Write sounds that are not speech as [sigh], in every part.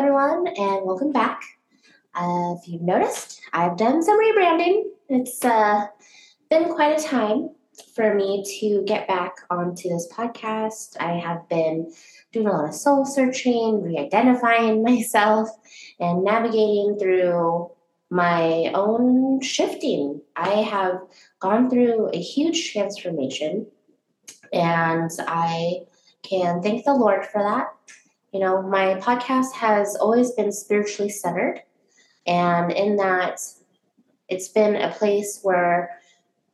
everyone, and welcome back. Uh, if you've noticed, I've done some rebranding. It's uh, been quite a time for me to get back onto this podcast. I have been doing a lot of soul searching, re identifying [laughs] myself, and navigating through my own shifting. I have gone through a huge transformation, and I can thank the Lord for that. You know, my podcast has always been spiritually centered, and in that, it's been a place where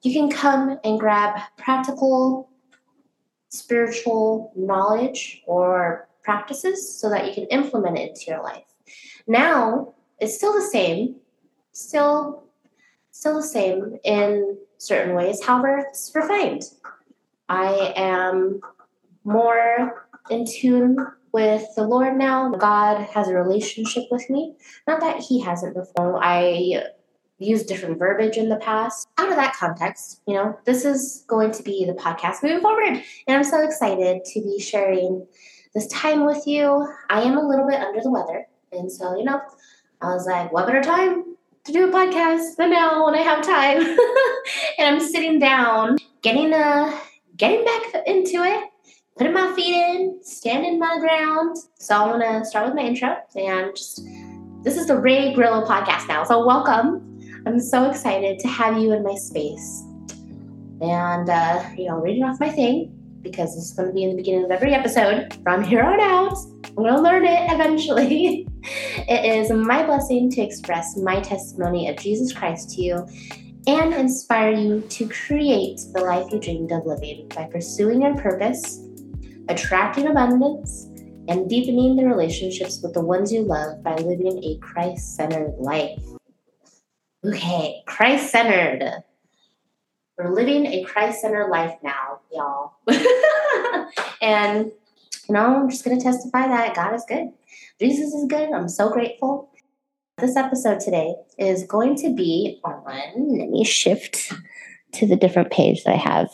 you can come and grab practical spiritual knowledge or practices so that you can implement it into your life. Now, it's still the same, still still the same in certain ways. However, it's refined. I am more in tune with the Lord now. God has a relationship with me. Not that He hasn't before. I used different verbiage in the past. Out of that context, you know, this is going to be the podcast moving forward. And I'm so excited to be sharing this time with you. I am a little bit under the weather. And so, you know, I was like, what better time to do a podcast than now when I have time? [laughs] and I'm sitting down, getting uh getting back into it, putting my feet in, standing my ground. So I'm gonna start with my intro and just this is the Rae Grillo podcast now. So welcome. I'm so excited to have you in my space. And, uh, you know, reading off my thing because this is to be in the beginning of every episode from here on out. I'm to learn it eventually. [laughs] it is my blessing to express my testimony of Jesus Christ to you and inspire you to create the life you dreamed of living by pursuing your purpose, attracting abundance, and deepening the relationships with the ones you love by living a Christ centered life. Okay, Christ centered. We're living a Christ centered life now, y'all. [laughs] and, you know, I'm just going to testify that God is good. Jesus is good. I'm so grateful. This episode today is going to be on, let me shift to the different page that I have.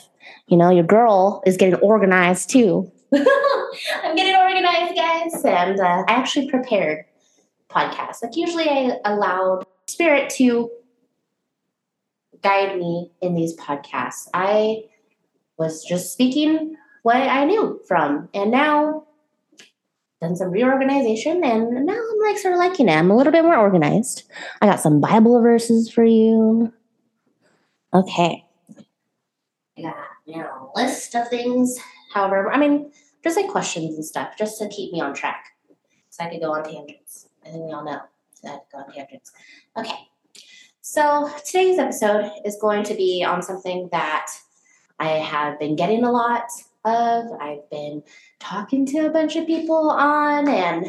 You know, your girl is getting organized too. [laughs] I'm getting organized, guys. And uh, I actually prepared podcasts. Like, usually I allowed Spirit to guide me in these podcasts. I was just speaking what I knew from, and now done some reorganization, and now I'm like sort of liking it. I'm a little bit more organized. I got some Bible verses for you. Okay. I got you know a list of things. However, I mean, just like questions and stuff, just to keep me on track. So I could go on tangents. I think we all know that I could go on tangents. Okay. So, today's episode is going to be on something that I have been getting a lot of. I've been talking to a bunch of people on, and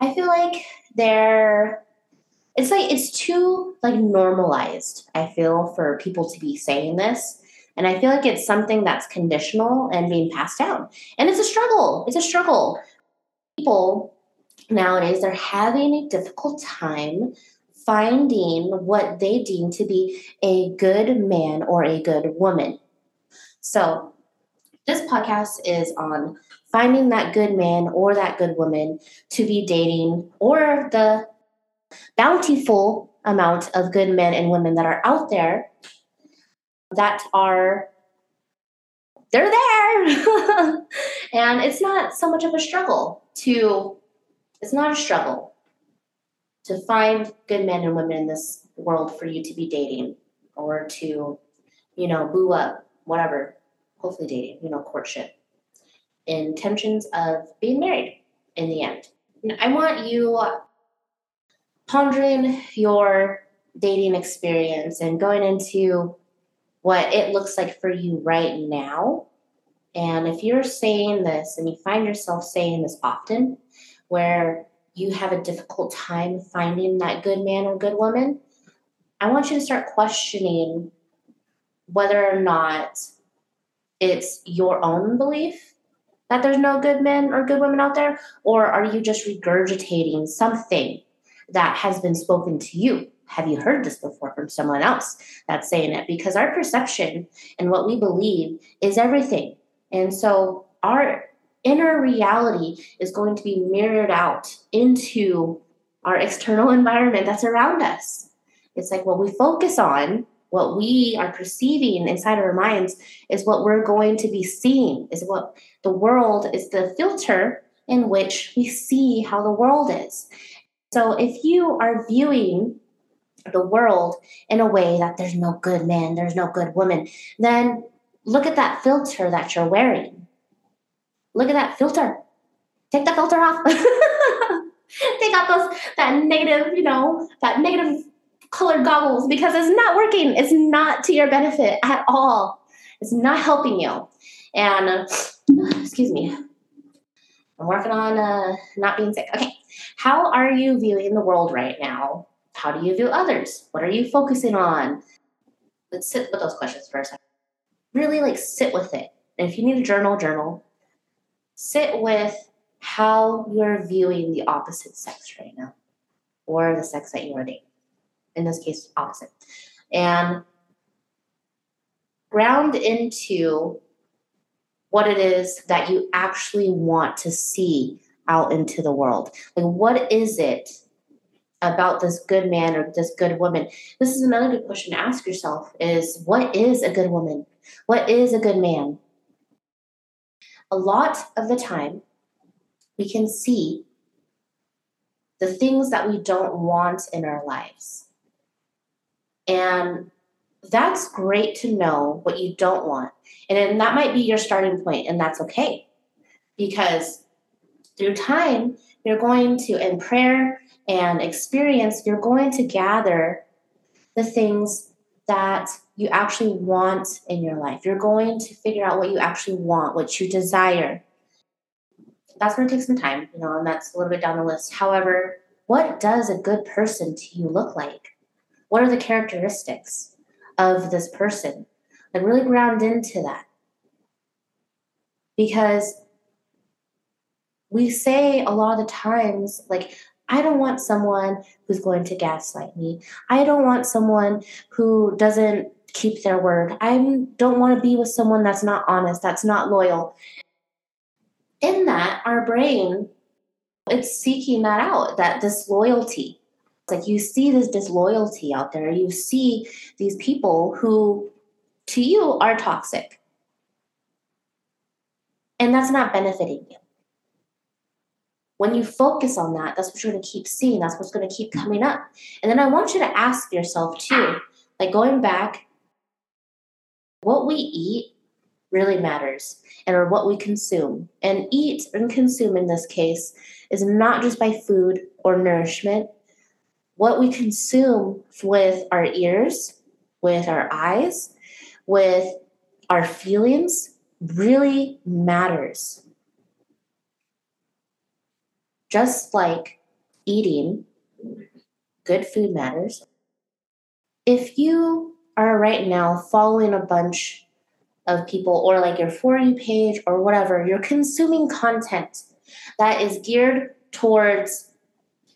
I feel like they're it's like it's too like normalized i feel for people to be saying this and i feel like it's something that's conditional and being passed down. And it's a struggle. It's a struggle. People nowadays they're having a difficult time finding what they deem to be a good man or a good woman. So, this podcast is on finding that good man or that good woman to be dating or the bountiful amount of good men and women that are out there that are they're there [laughs] and it's not so much of a struggle to it's not a struggle to find good men and women in this world for you to be dating or to, you know, boo up, whatever, hopefully dating, you know, courtship, intentions of being married in the end. I want you pondering your dating experience and going into what it looks like for you right now. And if you're saying this and you find yourself saying this often, where you have a difficult time finding that good man or good woman, I want you to start questioning whether or not it's your own belief that there's no good men or good women out there, or are you just regurgitating something that has been spoken to you? Have you heard this before from someone else that's saying it? Because our perception and what we believe is everything. And so our inner reality is going to be mirrored out into our external environment that's around us. It's like what we focus on, what we are perceiving inside our minds is what we're going to be seeing, is what the world is the filter in which we see how the world is. So if you are viewing the world in a way that there's no good man, there's no good woman, then look at that filter that you're wearing. Look at that filter. Take the filter off. [laughs] Take out those that negative, you know, that negative colored goggles because it's not working. It's not to your benefit at all. It's not helping you. And uh, [sighs] excuse me, I'm working on uh, not being sick. Okay, how are you viewing the world right now? How do you view others? What are you focusing on? Let's sit with those questions for a second. Really, like sit with it. And if you need a journal, journal. Sit with how you're viewing the opposite sex right now, or the sex that you are dating in this case, opposite. And ground into what it is that you actually want to see out into the world. Like, what is it about this good man or this good woman? This is another good question to ask yourself is what is a good woman? What is a good man? A lot of the time, we can see the things that we don't want in our lives. And that's great to know what you don't want. And then that might be your starting point, and that's okay. Because through time, you're going to, in prayer and experience, you're going to gather the things that you actually want in your life. You're going to figure out what you actually want, what you desire. That's going to take some time, you know, and that's a little bit down the list. However, what does a good person to you look like? What are the characteristics of this person? Like, really ground into that. Because we say a lot of times, like, I don't want someone who's going to gaslight me. I don't want someone who doesn't keep their word. I don't want to be with someone that's not honest, that's not loyal. In that, our brain, it's seeking that out, that disloyalty like you see this disloyalty out there. You see these people who to you are toxic. And that's not benefiting you. When you focus on that, that's what you're going to keep seeing. That's what's going to keep coming up. And then I want you to ask yourself too, like going back, what we eat really matters and or what we consume. And eat and consume in this case is not just by food or nourishment, what we consume with our ears, with our eyes, with our feelings really matters. Just like eating, good food matters. If you are right now following a bunch of people or like your For You page or whatever, you're consuming content that is geared towards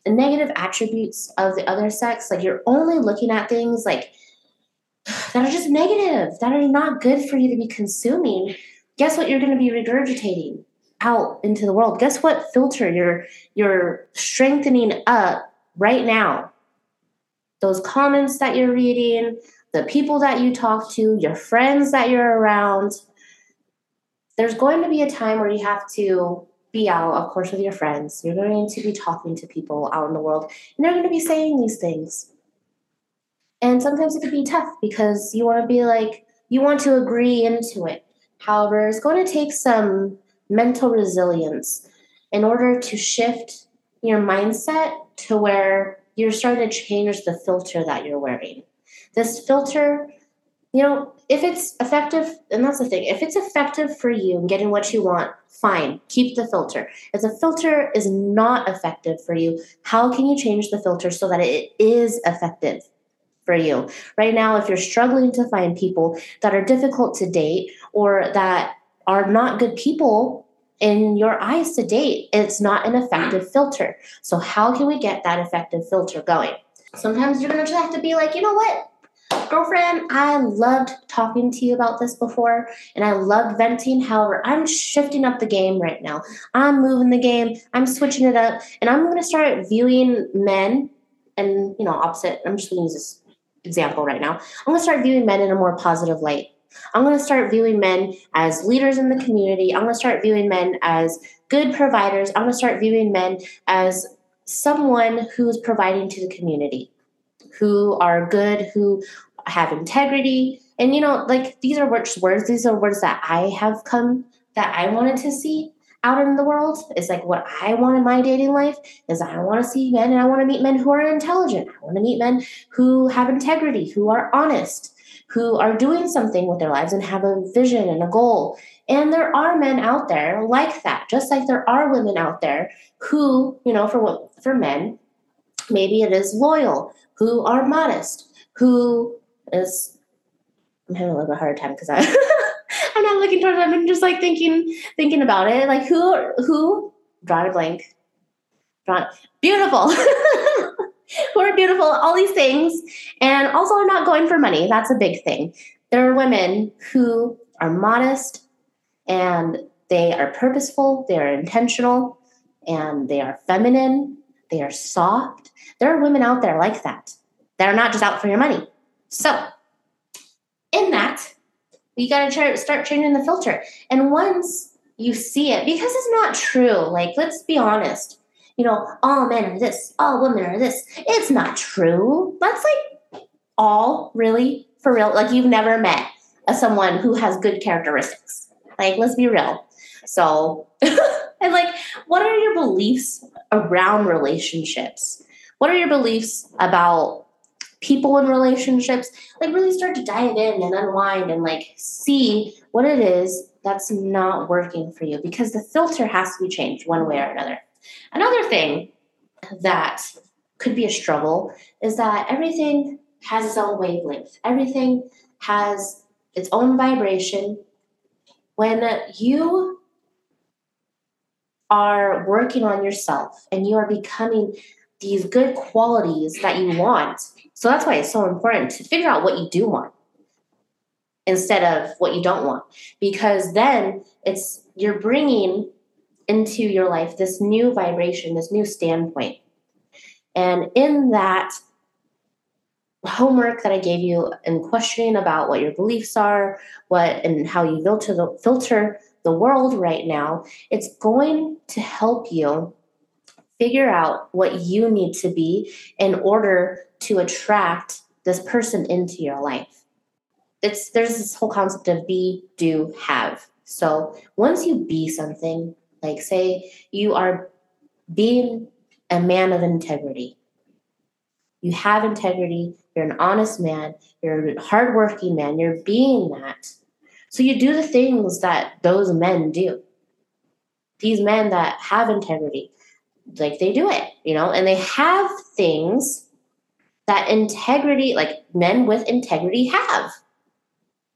the negative attributes of the other sex, like you're only looking at things like [sighs] that are just negative, that are not good for you to be consuming, guess what you're going to be regurgitating out into the world? Guess what filter you're you're strengthening up right now? Those comments that you're reading, the people that you talk to, your friends that you're around. There's going to be a time where you have to be out, of course, with your friends. You're going to be talking to people out in the world, and they're going to be saying these things. And sometimes it can be tough because you want to be like, you want to agree into it. However, it's going to take some mental resilience in order to shift your mindset to where you're starting to change the filter that you're wearing. This filter, you know, if it's effective, and that's the thing, if it's effective for you and getting what you want, fine, keep the filter. If the filter is not effective for you, how can you change the filter so that it is effective for you? Right now, if you're struggling to find people that are difficult to date or that are not good people in your eyes to date, it's not an effective filter. So, how can we get that effective filter going? Sometimes you're going to have to be like, you know what? Girlfriend, I loved talking to you about this before and I loved venting. However, I'm shifting up the game right now. I'm moving the game, I'm switching it up, and I'm going to start viewing men and, you know, opposite. I'm just going to use this example right now. I'm going to start viewing men in a more positive light. I'm going to start viewing men as leaders in the community. I'm going to start viewing men as good providers. I'm going to start viewing men as someone who's providing to the community, who are good, who have integrity. And, you know, like these are words, these are words that I have come, that I wanted to see out in the world is like what I want in my dating life is I want to see men and I want to meet men who are intelligent. I want to meet men who have integrity, who are honest, who are doing something with their lives and have a vision and a goal. And there are men out there like that, just like there are women out there who, you know, for what for men, maybe it is loyal, who are modest, who is I'm having a little bit harder time because I [laughs] I'm not looking towards them and just like thinking thinking about it. Like who who draw a blank. Draw beautiful. [laughs] who are beautiful, all these things, and also are not going for money. That's a big thing. There are women who are modest and they are purposeful, they are intentional, and they are feminine, they are soft. There are women out there like that that are not just out for your money. So, in that, you got to start changing the filter. And once you see it, because it's not true, like, let's be honest, you know, all men are this, all women are this. It's not true. That's like all really for real. Like, you've never met a, someone who has good characteristics. Like, let's be real. So, [laughs] and like, what are your beliefs around relationships? What are your beliefs about people in relationships? Like, really start to dive in and unwind and like see what it is that's not working for you because the filter has to be changed one way or another. Another thing that could be a struggle is that everything has its own wavelength, everything has its own vibration. When you are working on yourself and you are becoming these good qualities that you want. So that's why it's so important to figure out what you do want instead of what you don't want because then it's you're bringing into your life this new vibration, this new standpoint. And in that homework that I gave you and questioning about what your beliefs are, what and how you filter the, filter the world right now, it's going to help you figure out what you need to be in order to attract this person into your life. It's there's this whole concept of be, do, have. So once you be something, like, say you are being a man of integrity. You have integrity, you're an honest man, you're a hardworking man, you're being that. So you do the things that those men do. These men that have integrity, like they do it, you know, and they have things that integrity, like men with integrity have.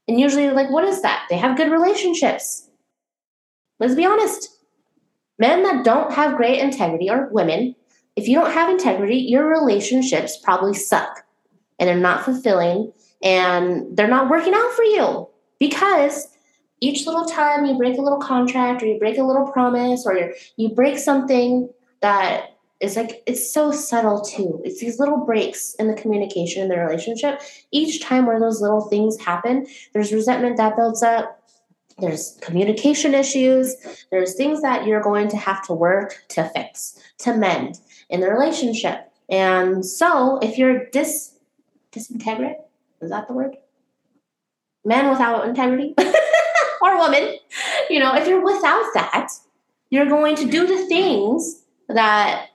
And usually, like, what is that? They have good relationships. Let's be honest men that don't have great integrity or women, if you don't have integrity, your relationships probably suck and they're not fulfilling and they're not working out for you because each little time you break a little contract or you break a little promise or you break something that is like it's so subtle too. It's these little breaks in the communication in the relationship. Each time where those little things happen there's resentment that builds up there's communication issues. There's things that you're going to have to work to fix to mend in the relationship. And so if you're dis disintegrate is that the word? Man without integrity? [laughs] Or woman? You know if you're without that you're going to do the things that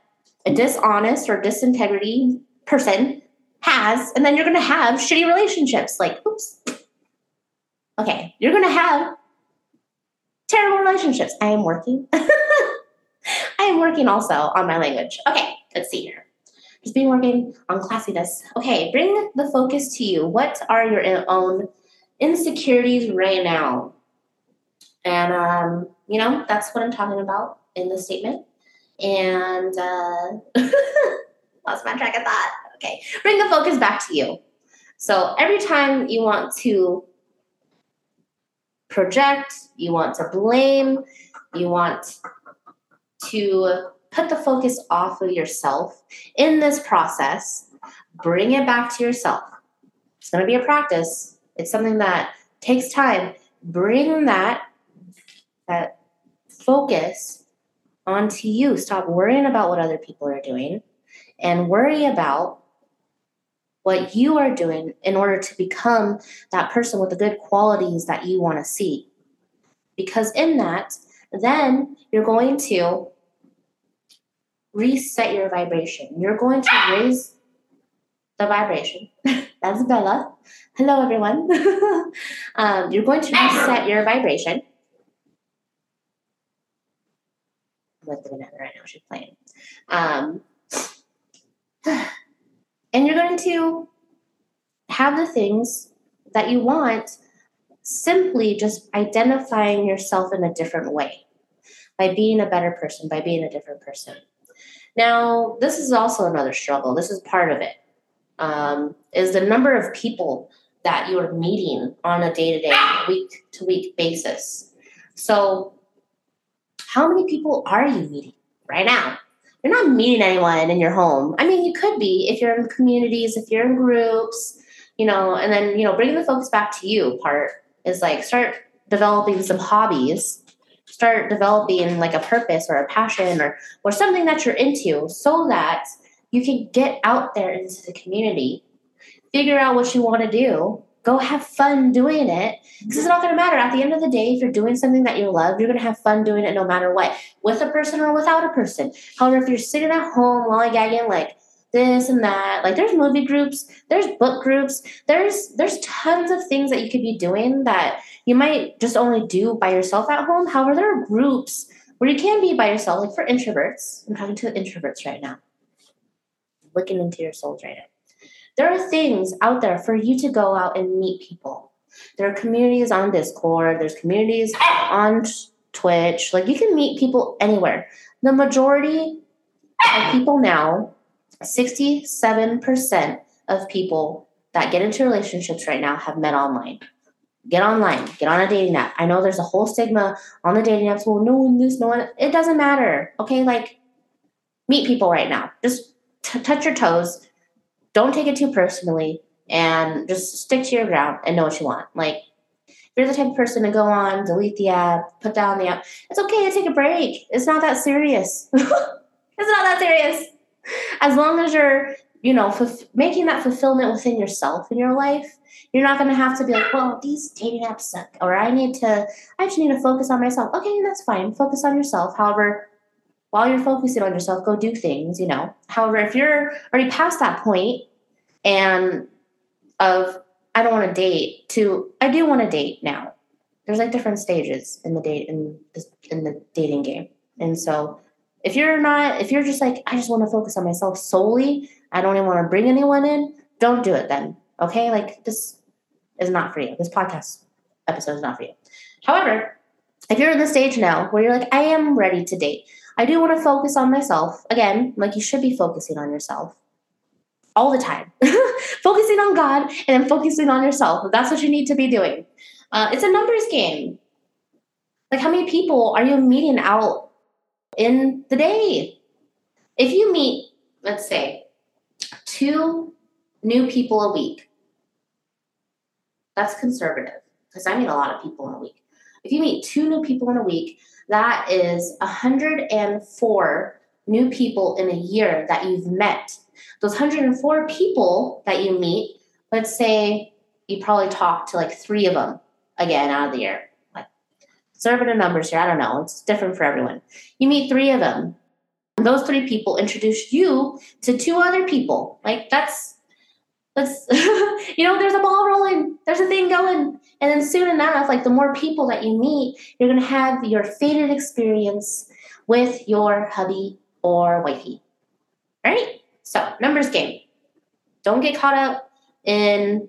a dishonest or disintegrity person has and then you're going to have shitty relationships. Like oops. Okay you're going to have terrible relationships. I am working. [laughs] I am working also on my language. Okay, let's see here. Just being working on classiness. Okay, bring the focus to you. What are your own insecurities right now? And, um, you know, that's what I'm talking about in the statement. And uh, [laughs] lost my track of thought. Okay, bring the focus back to you. So every time you want to project, you want to blame, you want to put the focus off of yourself in this process, bring it back to yourself. It's going to be a practice. It's something that takes time. Bring that that focus onto you. Stop worrying about what other people are doing and worry about what you are doing in order to become that person with the good qualities that you want to see. Because in that, then you're going to reset your vibration. You're going to raise the vibration. [laughs] That's Bella. Hello, everyone. [laughs] um, you're going to reset your vibration. I'm with the banana right now. She's playing. Um, and you're going to have the things that you want simply just identifying yourself in a different way by being a better person, by being a different person. Now, this is also another struggle. This is part of it. Um, is the number of people that you are meeting on a day to day, week to week basis. So, how many people are you meeting right now? You're not meeting anyone in your home. I mean, you could be if you're in communities, if you're in groups, you know, and then, you know, bringing the focus back to you part is like start developing some hobbies, start developing like a purpose or a passion or or something that you're into so that you can get out there into the community, figure out what you want to do, go have fun doing it. Because it's not going to matter. At the end of the day if you're doing something that you love you're going to have fun doing it no matter what with a person or without a person. However if you're sitting at home lollygagging like this and that like there's movie groups there's book groups there's there's tons of things that you could be doing that you might just only do by yourself at home. However there are groups where you can be by yourself like for introverts. I'm talking to introverts right now. Looking into your souls right now there are things out there for you to go out and meet people. There are communities on Discord, there's communities on Twitch. Like you can meet people anywhere. The majority of people now, 67% of people that get into relationships right now have met online. Get online, get on a dating app. I know there's a whole stigma on the dating apps. Well, no one this, no one. It doesn't matter. Okay, like meet people right now. Just t- touch your toes don't take it too personally and just stick to your ground and know what you want. Like, if you're the type of person to go on, delete the app, put down the app, it's okay to take a break. It's not that serious. [laughs] it's not that serious. As long as you're, you know, f- making that fulfillment within yourself in your life, you're not going to have to be like, well, these dating apps suck, or I need to, I just need to focus on myself. Okay, that's fine. Focus on yourself. However, while you're focusing on yourself, go do things, you know. However, if you're already past that point and of I don't want to date to I do want to date now. There's like different stages in the date in the, in the dating game. And so if you're not if you're just like I just want to focus on myself solely, I don't even want to bring anyone in, don't do it then. Okay? Like this is not for you. This podcast episode is not for you. However, if you're in the stage now where you're like I am ready to date. I do want to focus on myself. Again, like you should be focusing on yourself all the time. [laughs] focusing on God and then focusing on yourself. That's what you need to be doing. Uh, it's a numbers game. Like, how many people are you meeting out in the day? If you meet, let's say, two new people a week, that's conservative because I meet a lot of people in a week. If you meet two new people in a week, that is 104 new people in a year that you've met. Those 104 people that you meet, let's say you probably talk to like three of them again out of the year. Like conservative numbers here, I don't know. It's different for everyone. You meet three of them. Those three people introduce you to two other people. Like that's that's [laughs] you know, there's a ball rolling, there's a thing going. And then soon enough, like the more people that you meet, you're gonna have your faded experience with your hubby or wifey. Right? So, numbers game. Don't get caught up in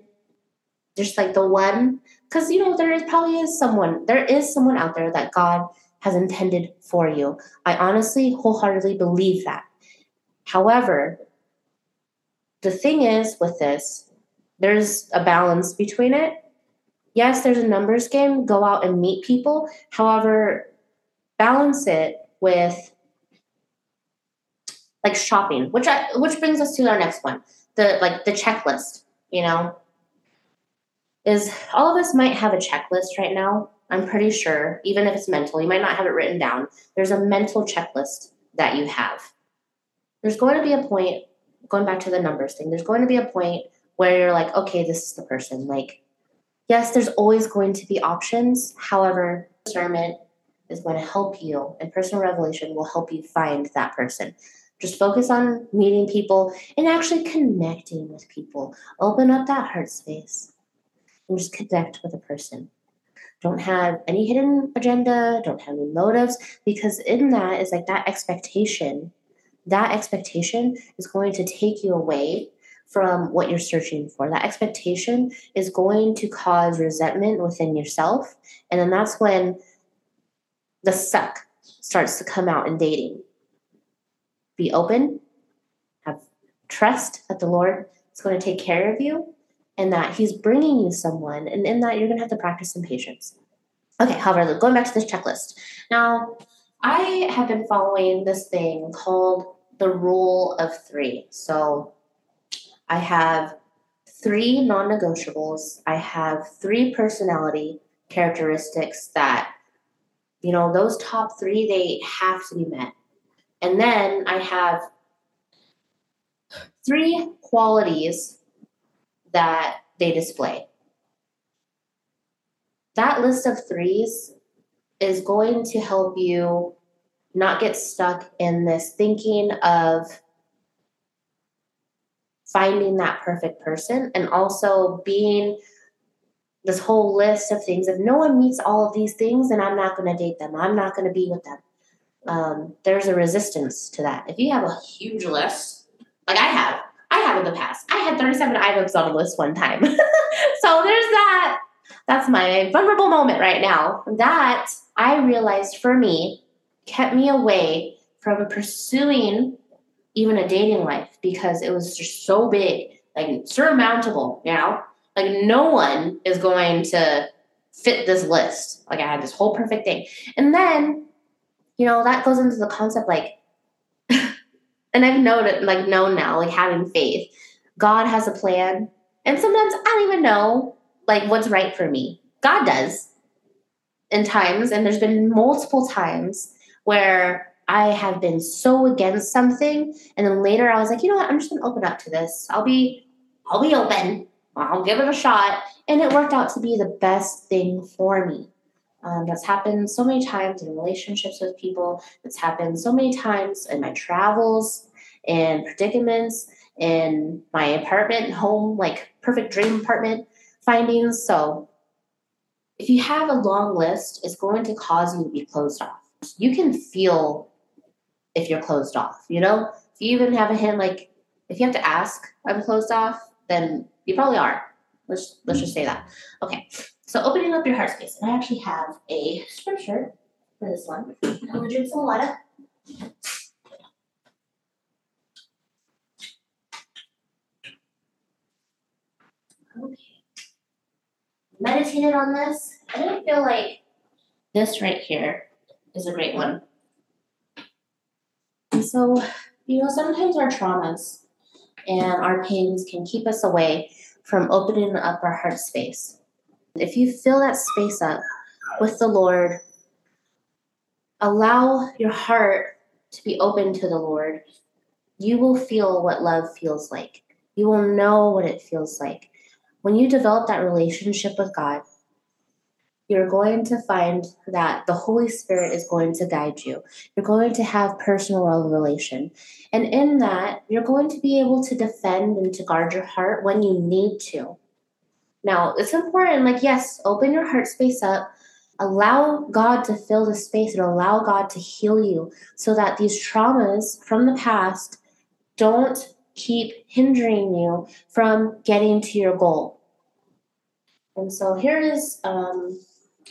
just like the one, because you know, there is probably is someone, there is someone out there that God has intended for you. I honestly, wholeheartedly believe that. However, the thing is with this, there's a balance between it. Yes, there's a numbers game, go out and meet people. However, balance it with like shopping, which I, which brings us to our next one. The like the checklist, you know. Is all of us might have a checklist right now. I'm pretty sure, even if it's mental, you might not have it written down. There's a mental checklist that you have. There's going to be a point, going back to the numbers thing, there's going to be a point where you're like, okay, this is the person. Like, yes, there's always going to be options. However, discernment is going to help you, and personal revelation will help you find that person. Just focus on meeting people and actually connecting with people. Open up that heart space and just connect with a person. Don't have any hidden agenda, don't have any motives, because in that is like that expectation. That expectation is going to take you away from what you're searching for. That expectation is going to cause resentment within yourself. And then that's when the suck starts to come out in dating. Be open, have trust that the Lord is going to take care of you and that He's bringing you someone. And in that, you're going to have to practice some patience. Okay, however, going back to this checklist. Now, I have been following this thing called the rule of three. So I have three non negotiables, I have three personality characteristics that you know, those top three, they have to be met. And then I have three qualities that they display. That list of threes is going to help you not get stuck in this thinking of finding that perfect person and also being this whole list of things. If no one meets all of these things, then I'm not going to date them. I'm not going to be with them. Um, there's a resistance to that. If you have a huge list, like I have, I have in the past. I had 37 items on a list one time. [laughs] so there's that. That's my vulnerable moment right now. That I realized for me kept me away from pursuing even a dating life because it was just so big, like surmountable, you know? Like no one is going to fit this list. Like I had this whole perfect thing. And then, you know, that goes into the concept like [laughs] and I've known like known now, like having faith. God has a plan. And sometimes I don't even know like what's right for me. God does in times, and there's been multiple times where I have been so against something, and then later I was like, you know what, I'm just gonna open up to this. I'll be I'll be open. I'll give it a shot. And it worked out to be the best thing for me. Um, that's happened so many times in relationships with people. That's happened so many times in my travels and predicaments in my apartment, home, like perfect dream apartment findings. So if you have a long list, it's going to cause you to be closed off. You can feel if you're closed off, you know? If you even have a hint like if you have to ask, I'm closed off, then you probably are. Let's let's just say that. Okay. So opening up your heart space. And I actually have a scripture for this one. I'm gonna drink some water. Okay. Meditated on this. I didn't feel like this right here is a great one. So, you know, sometimes our traumas and our pains can keep us away from opening up our heart space. If you fill that space up with the Lord, allow your heart to be open to the Lord, you will feel what love feels like. You will know what it feels like. When you develop that relationship with God, you're going to find that the Holy Spirit is going to guide you. You're going to have personal revelation. And in that, you're going to be able to defend and to guard your heart when you need to. Now, it's important, like, yes, open your heart space up, allow God to fill the space, and allow God to heal you so that these traumas from the past don't keep hindering you from getting to your goal. And so here is um,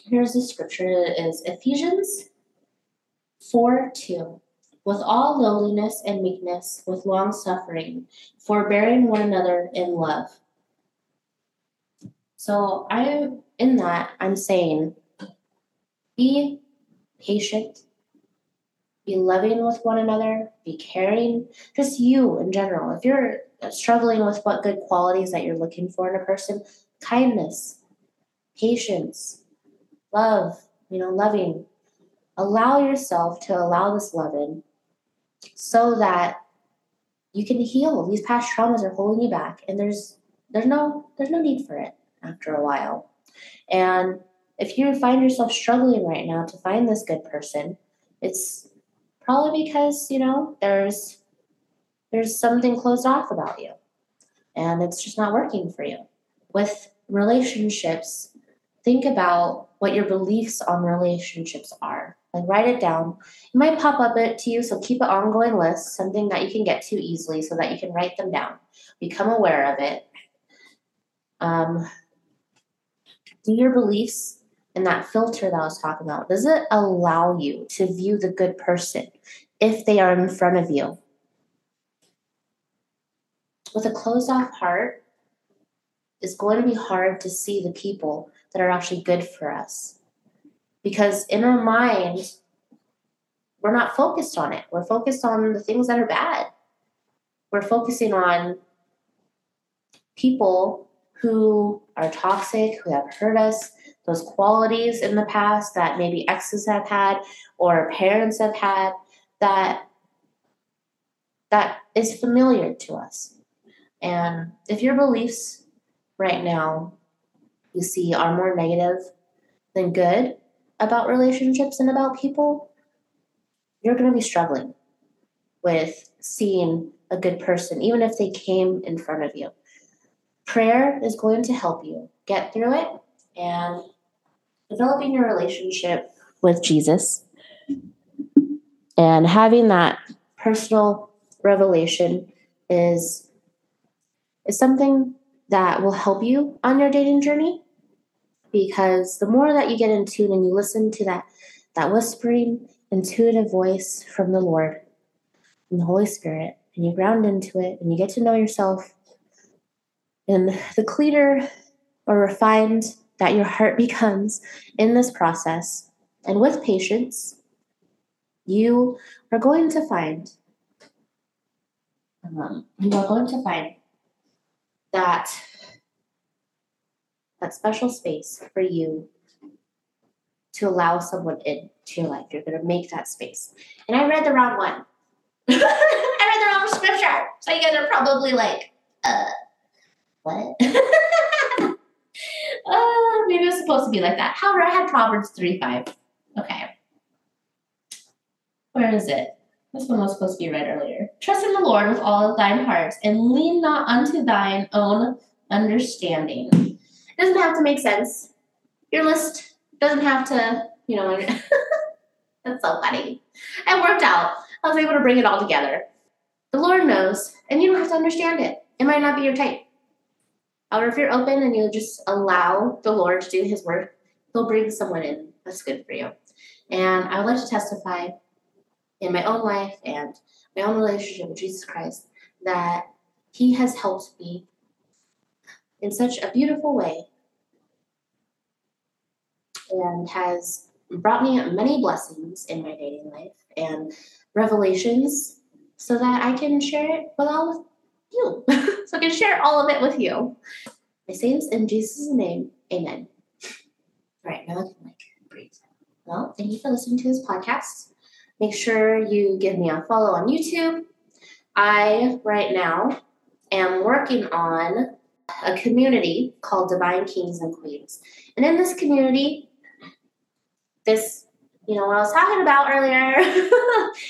here's the scripture it is Ephesians 4 2. With all lowliness and meekness, with long suffering, forbearing one another in love, So I'm in that, I'm saying be patient, be loving with one another, be caring, just you in general. If you're struggling with what good qualities that you're looking for in a person, kindness, patience, love, you know, loving. Allow yourself to allow this love in so that you can heal. These past traumas are holding you back and there's there's no there's no need for it after a while. And if you find yourself struggling right now to find this good person, it's probably because, you know, there's there's something closed off about you and it's just not working for you. With relationships, think about what your beliefs on relationships are. Like write it down. It might pop up it to you, so keep an ongoing list, something that you can get to easily so that you can write them down. Become aware of it. Um, do your beliefs and that filter that I was talking about, does it allow you to view the good person if they are in front of you? With a closed off heart, it's going to be hard to see the people that are actually good for us. Because in our mind, we're not focused on it. We're focused on the things that are bad. We're focusing on people who are toxic, who have hurt us, those qualities in the past that maybe exes have had or parents have had that that is familiar to us. And if your beliefs right now you see are more negative than good about relationships and about people, you're going to be struggling with seeing a good person, even if they came in front of you. Prayer is going to help you get through it and developing your relationship with Jesus and having that personal revelation is is something that will help you on your dating journey because the more that you get in tune and you listen to that that whispering intuitive voice from the Lord and the Holy Spirit and you ground into it and you get to know yourself and the cleaner or refined that your heart [laughs] becomes in this process and with patience you are going to find um, you are going to find that that special space for you to allow someone into your life. You're going to make that space. And I read the wrong one. [laughs] I read the wrong scripture. So you guys are probably like, uh, what? [laughs] uh, maybe it was supposed to be like that. However, I had Proverbs 3 5. Okay. Where is it? This one was supposed to be read earlier. Trust in the Lord with all of thine heart, and lean not unto thine own understanding. It doesn't have to make sense. Your list doesn't have to, you know, [laughs] that's so funny. It worked out. I was able to bring it all together. The Lord knows, and you don't have to understand it. It might not be your type. However, if you're open and you just allow the Lord to do his work, he'll bring someone in that's good for you. And I would like to testify in my own life and my own relationship with Jesus Christ that He has helped me in such a beautiful way and has brought me many blessings in my dating life and revelations so that I can share it with all of you. [laughs] so I can share all of it with you. I say this in Jesus' name. Amen. All right, now I can like breathe. Well, thank you for listening to this podcast. Make sure you give me a follow on YouTube. I, right now, am working on a community called Divine Kings and Queens. And in this community, this, you know, what I was talking about earlier,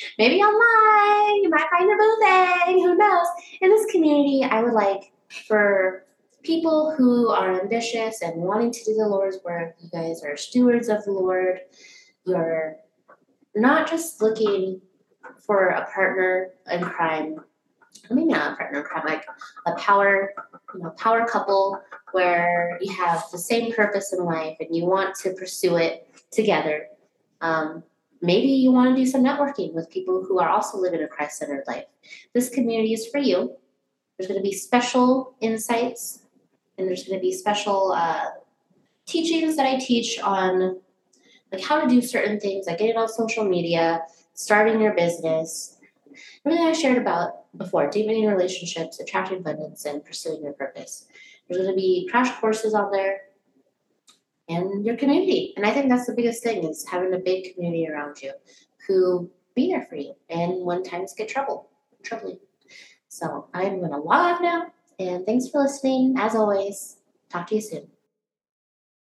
[laughs] maybe online, you might find your boo thing, who knows. In this community, I would like for people who are ambitious and wanting to do the Lord's work, you guys are stewards of the Lord, you're not just looking for a partner in crime. I mean, not a partner in crime, like a power, you know, power couple where you have the same purpose in life and you want to pursue it together. Um, maybe you want to do some networking with people who are also living a Christ-centered life. This community is for you. There's going to be special insights and there's going to be special uh, teachings that I teach on like how to do certain things, like getting on social media, starting your business, everything I shared about before, deepening relationships, attracting abundance, and pursuing your purpose. There's going to be crash courses on there and your community. And I think that's the biggest thing is having a big community around you who be there for you and when times get trouble, troubling. So I'm going to log off now. And thanks for listening. As always, talk to you soon.